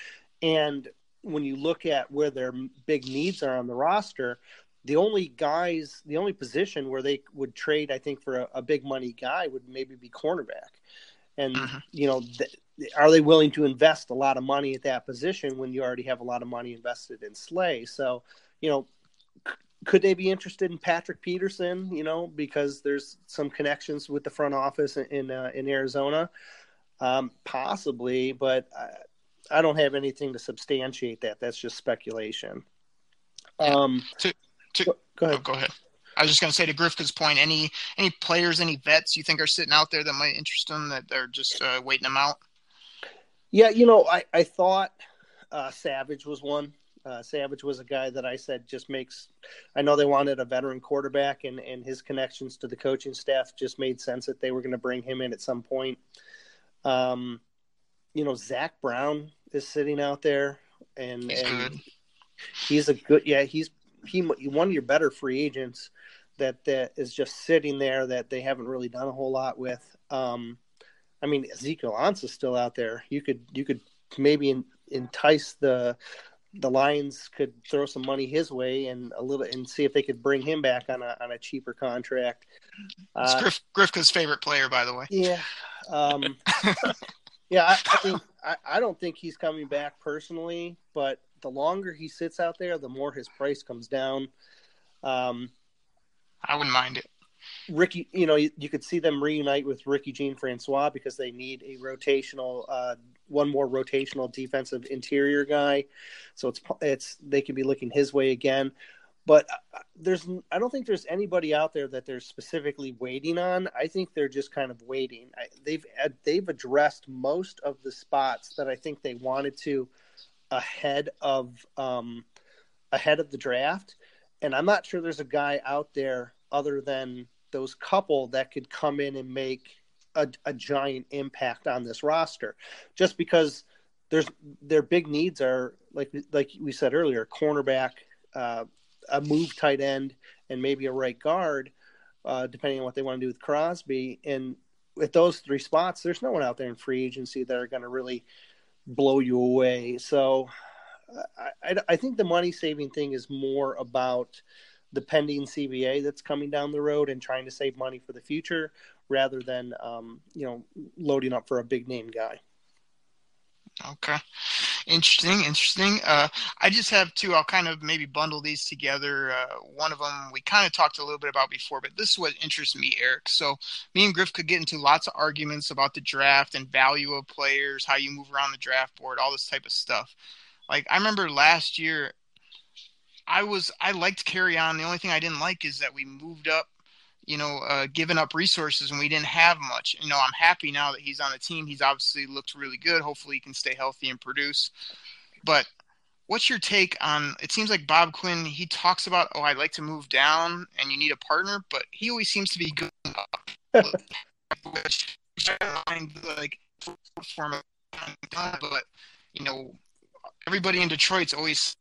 and when you look at where their big needs are on the roster, the only guys, the only position where they would trade, I think, for a, a big money guy would maybe be cornerback. And
Mhm.
you know, th- are they willing to invest a lot of money at that position when you already have a lot of money invested in Slay? So, you know, c- could they be interested in Patrick Peterson? You know, because there's some connections with the front office in in, uh, in Arizona, um, possibly, but. I, I don't have anything to substantiate that. That's just speculation. Um,
To- to-
go, go
Oh,
ahead.
go ahead. I was just going to say to Grifka's point, any any players, any vets you think are sitting out there that might interest them that they're just uh, waiting them out?
Yeah, you know, I I thought uh, Savage was one. Uh, Savage was a guy that I said just makes. I know they wanted a veteran quarterback, and and his connections to the coaching staff just made sense that they were going to bring him in at some point. Um, you know, Zach Brown is sitting out there, and
He's
and
good.
he's a good yeah he's he one of your better free agents that that is just sitting there that they haven't really done a whole lot with um i mean ezekiel Ansah is still out there you could you could maybe en- entice the the lions could throw some money his way and a little and see if they could bring him back on a on a cheaper contract
It's
uh,
Grif, Grifka's favorite player, by the way.
yeah. Um, yeah, I, I mean, I, I don't think he's coming back personally, but the longer he sits out there, the more his price comes down. Um,
I wouldn't mind it.
Ricky, you know, you, you could see them reunite with Ricky Jean Francois because they need a rotational, uh, one more rotational defensive interior guy. So it's it's they could be looking his way again. But uh, there's, I don't think there's anybody out there that they're specifically waiting on. I think they're just kind of waiting. I, they've they've addressed most of the spots that I think they wanted to ahead of um, ahead of the draft, and I'm not sure there's a guy out there other than those couple that could come in and make a, a giant impact on this roster, just because there's their big needs are like like we said earlier, cornerback, uh, a move tight end, and maybe a right guard, uh, depending on what they want to do with Crosby. And with those three spots, there's no one out there in free agency that are going to really blow you away. So I, I, think the money saving thing is more about the pending CBA that's coming down the road and trying to save money for the future rather than um, you know loading up for a big name guy.
Okay. Interesting, interesting. Uh, I just have two. I'll kind of maybe bundle these together. Uh, one of them we kind of talked a little bit about before, but this is what interests me, Eric. So me and Griff could get into lots of arguments about the draft and value of players, how you move around the draft board, all this type of stuff. Like I remember last year, I was I liked Kerryon. The only thing I didn't like is that we moved up you know, uh, giving up resources and we didn't have much. You know, I'm happy now that he's on the team. He's obviously looked really good. Hopefully, he can stay healthy and produce. But what's your take on? It seems like Bob Quinn. He talks about, oh, I'd like to move down, and you need a partner, but he always seems to be good. which like form of, but you know, everybody in Detroit's always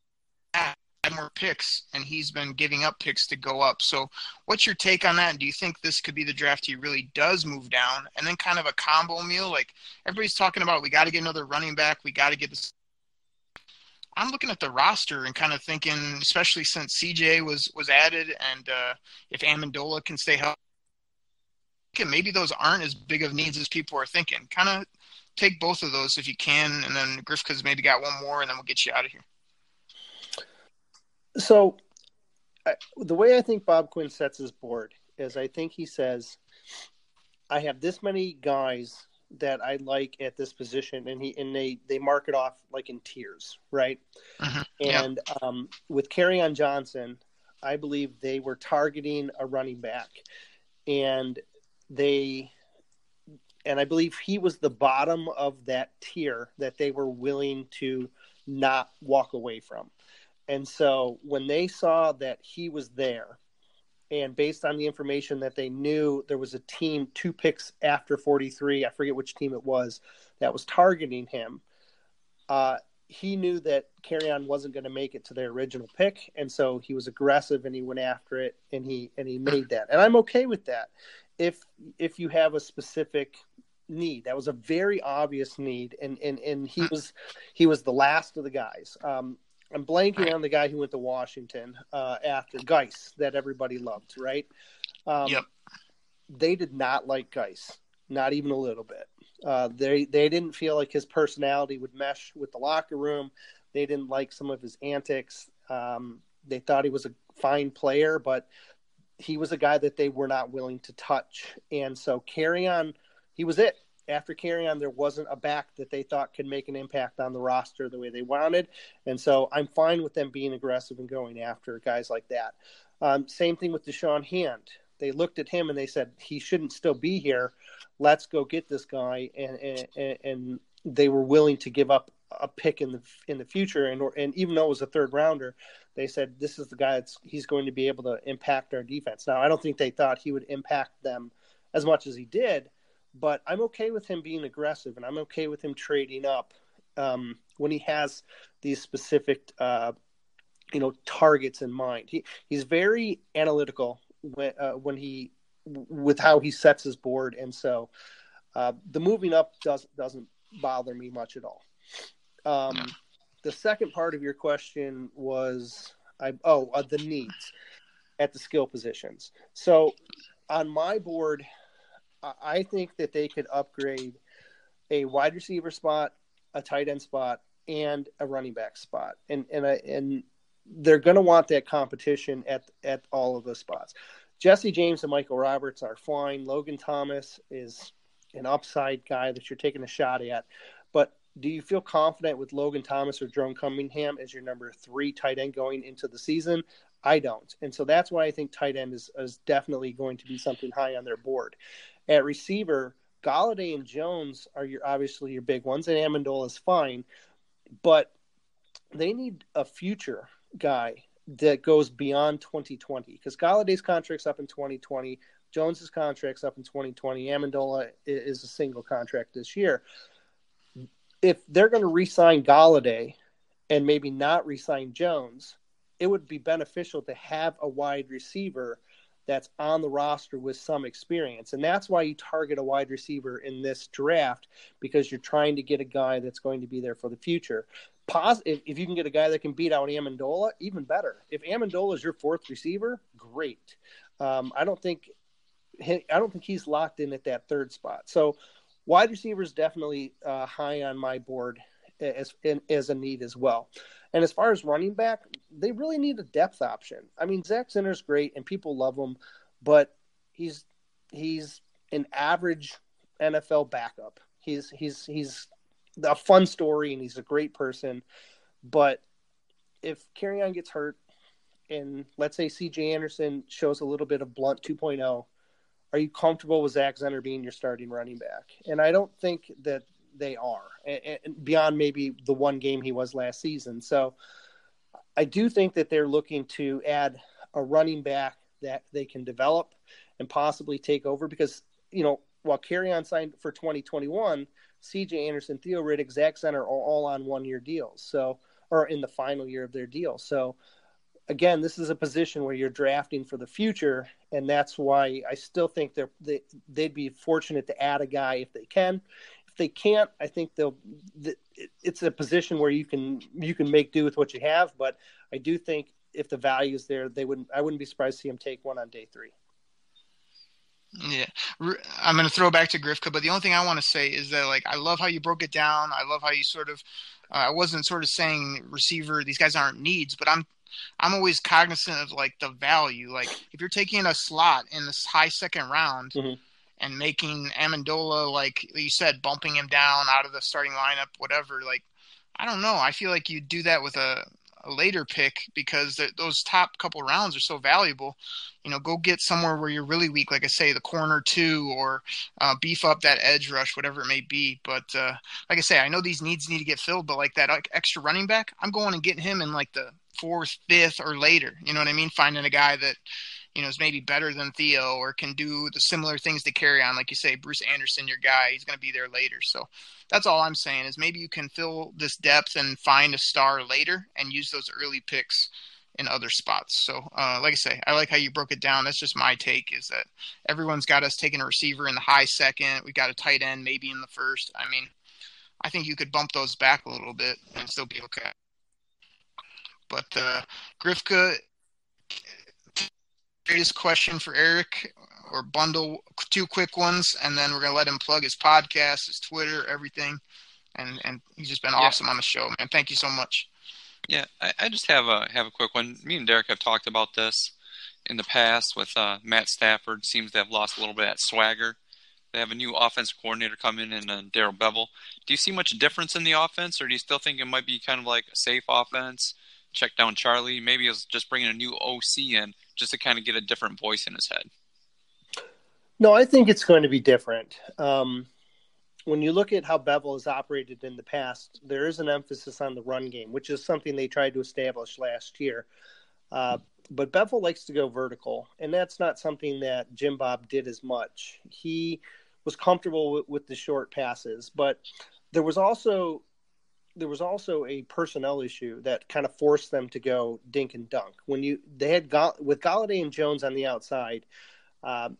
more picks, and he's been giving up picks to go up. So, what's your take on that? And Do you think this could be the draft he really does move down, and then kind of a combo meal? Like everybody's talking about, we got to get another running back. We got to get this. I'm looking at the roster and kind of thinking, especially since CJ was was added, and uh, if Amendola can stay healthy, maybe those aren't as big of needs as people are thinking. Kind of take both of those if you can, and then Griff has maybe got one more, and then we'll get you out of here.
So, I, the way I think Bob Quinn sets his board is I think he says, I have this many guys that I like at this position, and he and they they mark it off like in tiers, right?
Uh-huh.
And yeah. um, with Kerryon Johnson, I believe they were targeting a running back, and they and I believe he was the bottom of that tier that they were willing to not walk away from. And so when they saw that he was there, and based on the information that they knew, there was a team two picks after 43, I forget which team it was, that was targeting him. Uh, he knew that Kerryon wasn't going to make it to their original pick, and so he was aggressive and he went after it, and he and he made that, and I'm okay with that. If if you have a specific need, that was a very obvious need, and and and he was he was the last of the guys. Um, I'm blanking on the guy who went to Washington uh, after Guice that everybody loved, right? Um,
yep.
They did not like Guice, not even a little bit. Uh, they they didn't feel like his personality would mesh with the locker room. They didn't like some of his antics. Um, they thought he was a fine player, but he was a guy that they were not willing to touch. And so Kerryon, he was it after Kerryon, there wasn't a back that they thought could make an impact on the roster the way they wanted. And so I'm fine with them being aggressive and going after guys like that. Um, same thing with Da'Shawn Hand. They looked at him and they said, he shouldn't still be here. Let's go get this guy. And, and, and they were willing to give up a pick in the in the future. And, and even though it was a third rounder, they said, this is the guy that's he's going to be able to impact our defense. Now, I don't think they thought he would impact them as much as he did but I'm okay with him being aggressive, and I'm okay with him trading up um, when he has these specific, uh, you know, targets in mind. He he's very analytical when uh, when he with how he sets his board, and so uh, the moving up doesn't doesn't bother me much at all. Um, the second part of your question was, I oh uh, the needs at the skill positions. So on my board, I think that they could upgrade a wide receiver spot, a tight end spot, and a running back spot, and and I, and they're going to want that competition at at all of those spots. Jesse James and Michael Roberts are fine. Logan Thomas is an upside guy that you're taking a shot at, but do you feel confident with Logan Thomas or Jerome Cunningham as your number three tight end going into the season? I don't, and so that's why I think tight end is is definitely going to be something high on their board. At receiver, Golladay and Jones are your obviously your big ones, and Amendola is fine, but they need a future guy that goes beyond 2020 because Golladay's contract's up in 2020, Jones's contract's up in 2020, Amendola is a single contract this year. If they're going to re-sign Golladay and maybe not re-sign Jones, it would be beneficial to have a wide receiver that's on the roster with some experience. And that's why you target a wide receiver in this draft because you're trying to get a guy that's going to be there for the future. Pos- if, if you can get a guy that can beat out Amendola, even better. If Amendola is your fourth receiver, great. Um, I don't think I don't think he's locked in at that third spot. So wide receivers definitely uh, high on my board as as a need as well. And as far as running back, they really need a depth option. I mean, Zach Zenner's great and people love him, but he's he's an average NFL backup. He's he's he's a fun story and he's a great person, but if Kerryon gets hurt and let's say CJ Anderson shows a little bit of Blount 2.0, are you comfortable with Zach Zenner being your starting running back? And I don't think that they are, and beyond maybe the one game he was last season. So I do think that they're looking to add a running back that they can develop and possibly take over because, you know, while Carry Kerryon signed for 2021, CJ Anderson, Theo Riddick, Zach Zenner are all on one year deals. So, or in the final year of their deal. So, again, this is a position where you're drafting for the future, and that's why I still think they're they, they'd be fortunate to add a guy if they can. They can't, I think they'll. It's a position where you can you can make do with what you have, but I do think if the value is there, they wouldn't. I wouldn't be surprised to see them take one on day three.
Yeah, I'm going to throw back to Grifka, but the only thing I want to say is that like I love how you broke it down. I love how you sort of. Uh, I wasn't sort of saying receiver; these guys aren't needs, but I'm I'm always cognizant of like the value. Like if you're taking a slot in this high second round
Mhm.
And making Amendola, like you said, bumping him down out of the starting lineup, whatever. Like I don't know. I feel like you do that with a, a later pick because th- those top couple rounds are so valuable. You know, go get somewhere where you're really weak, like I say, the corner two, or uh, beef up that edge rush, whatever it may be. But uh, like I say, I know these needs need to get filled, but like that extra running back, I'm going and getting him in like the fourth, fifth, or later. You know what I mean? Finding a guy that you know is maybe better than Theo or can do the similar things to Kerryon. Like you say, Bruce Anderson, your guy, he's going to be there later. So that's all I'm saying is maybe you can fill this depth and find a star later and use those early picks in other spots. So, uh, like I say, I like how you broke it down. That's just my take is that everyone's got us taking a receiver in the high second. We got a tight end maybe in the first. I mean, I think you could bump those back a little bit and still be okay. But uh, Grifka, greatest question for Eric, or bundle two quick ones, and then we're gonna let him plug his podcast, his Twitter, everything. And and he's just been
Yeah.
awesome on the show, man. Thank you so much.
Yeah, I, I just have a have a quick one. Me and Derek have talked about this in the past with uh, Matt Stafford. Seems to have lost a little bit of swagger. They have a new offensive coordinator coming in, uh, Darrell Bevell. Do you see much difference in the offense, or do you still think it might be kind of like a safe offense? Check down Charlie. Maybe it's just bringing a new OC in just to kind of get a different voice in his head.
No, I think it's going to be different. Um, when you look at how Bevell has operated in the past, there is an emphasis on the run game, which is something they tried to establish last year. Uh, but Bevell likes to go vertical, and that's not something that Jim Bob did as much. He was comfortable with, with the short passes, but there was also there was also a personnel issue that kind of forced them to go dink and dunk. When you they had Gall- with Golladay and Jones on the outside, uh,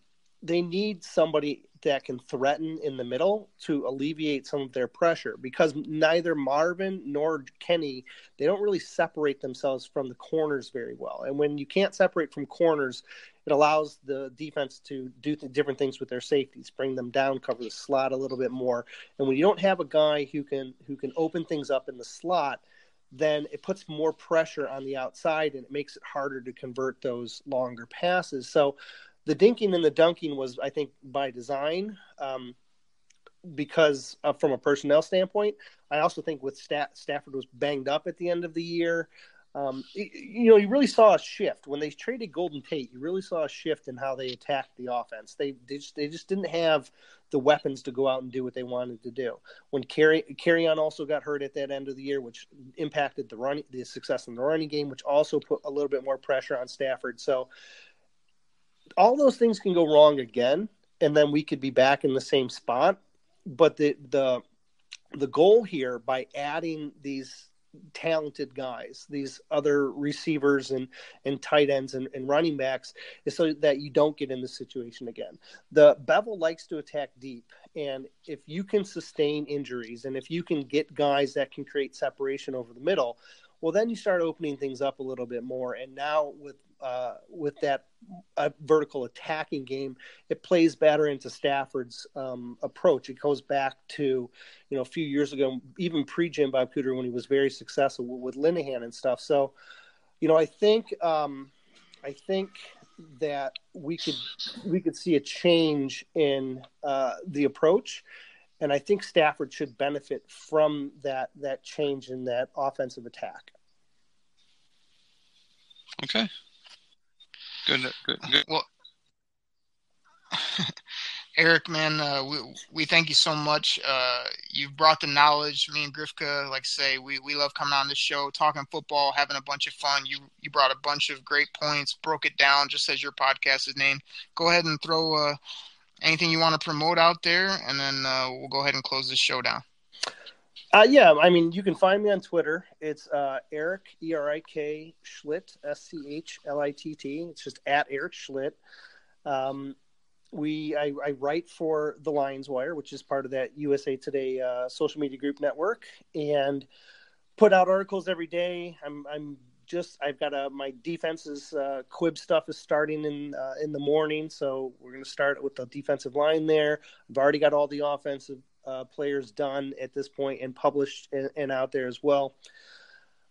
they need somebody that can threaten in the middle to alleviate some of their pressure because neither Marvin nor Kenny they don't really separate themselves from the corners very well. And when you can't separate from corners, it allows the defense to do different things with their safeties, bring them down, cover the slot a little bit more. And when you don't have a guy who can who can open things up in the slot, then it puts more pressure on the outside and it makes it harder to convert those longer passes. So the dinking and the dunking was, I think, by design, um, because uh, from a personnel standpoint, I also think with Stat- Stafford was banged up at the end of the year. Um, y- you know, you really saw a shift when they traded Golden Tate. You really saw a shift in how they attacked the offense. They they just, they just didn't have the weapons to go out and do what they wanted to do. When Carry Kerryon also got hurt at that end of the year, which impacted the running the success in the running game, which also put a little bit more pressure on Stafford. So all those things can go wrong again, and then we could be back in the same spot. But the the the goal here by adding these talented guys, these other receivers and and tight ends and, and running backs, is so that you don't get in this situation again. The Bevell likes to attack deep, and if you can sustain injuries and if you can get guys that can create separation over the middle, well, then you start opening things up a little bit more. And now with uh, with that uh, vertical attacking game, it plays better into Stafford's um, approach. It goes back to, you know, a few years ago, even pre Jim Bob Cooter when he was very successful with Linehan and stuff. So, you know, I think um, I think that we could we could see a change in uh, the approach, and I think Stafford should benefit from that that change in that offensive attack.
Okay. Good. Good. Good.
Well, Eric, man, uh, we we thank you so much. Uh, you've brought the knowledge. Me and Grifka, like say, we, we love coming on this show, talking football, having a bunch of fun. You you brought a bunch of great points, broke it down just as your podcast is named. Go ahead and throw uh, anything you want to promote out there, and then uh, we'll go ahead and close this show down.
Uh, yeah, I mean, you can find me on Twitter. It's uh, Erik E R I K Schlitt S C H L I T T. It's just at Erik Schlitt. Um, we I, I, write for the Lions Wire, which is part of that USA Today uh, social media group network, and put out articles every day. I'm I'm just I've got a my defenses uh, quib stuff is starting in uh, in the morning, so we're going to start with the defensive line there. I've already got all the offensive uh, players done at this point and published and, and out there as well.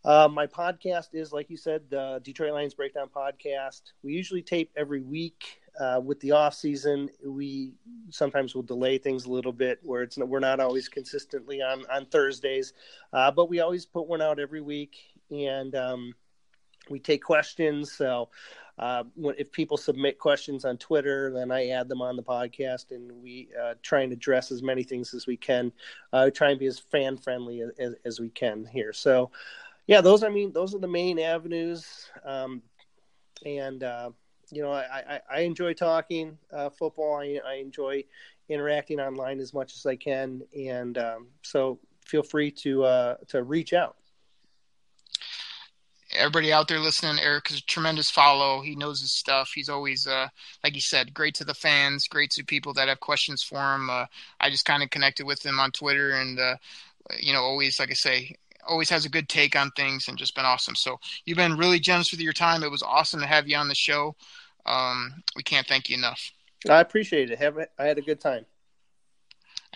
Uh, my podcast is, like you said, the Detroit Lions Breakdown podcast. We usually tape every week. Uh, with the off season, we sometimes will delay things a little bit, where it's we're not always consistently on on Thursdays, uh, but we always put one out every week, and um, we take questions. So uh, if people submit questions on Twitter, then I add them on the podcast, and we uh, try and address as many things as we can. Uh, try and be as fan friendly as, as, we can here. So, yeah, those I mean, those are the main avenues. Um, and uh, you know, I, I, I enjoy talking uh, football. I, I, enjoy interacting online as much as I can, and um, so feel free to to reach out.
Everybody out there listening, Eric is a tremendous follow. He knows his stuff. He's always, uh, like you said, great to the fans, great to people that have questions for him. Uh, I just kind of connected with him on Twitter, and uh, you know, always, like I say, always has a good take on things and just been awesome. So you've been really generous with your time. It was awesome to have you on the show. Um, we can't thank you enough.
I appreciate it. Have I had a good time.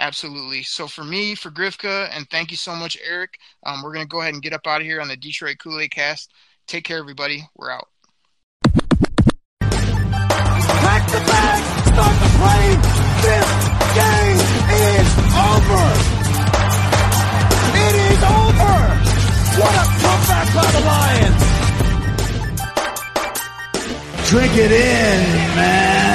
Absolutely. So for me, for Grifka, and thank you so much, Eric. Um, we're gonna go ahead and get up out of here on the Detroit Kool Aid Cast. Take care, everybody. We're out.
Pack the bag, start the plane. This game is over. It is over. What a comeback by the Lions.
Drink it in, man.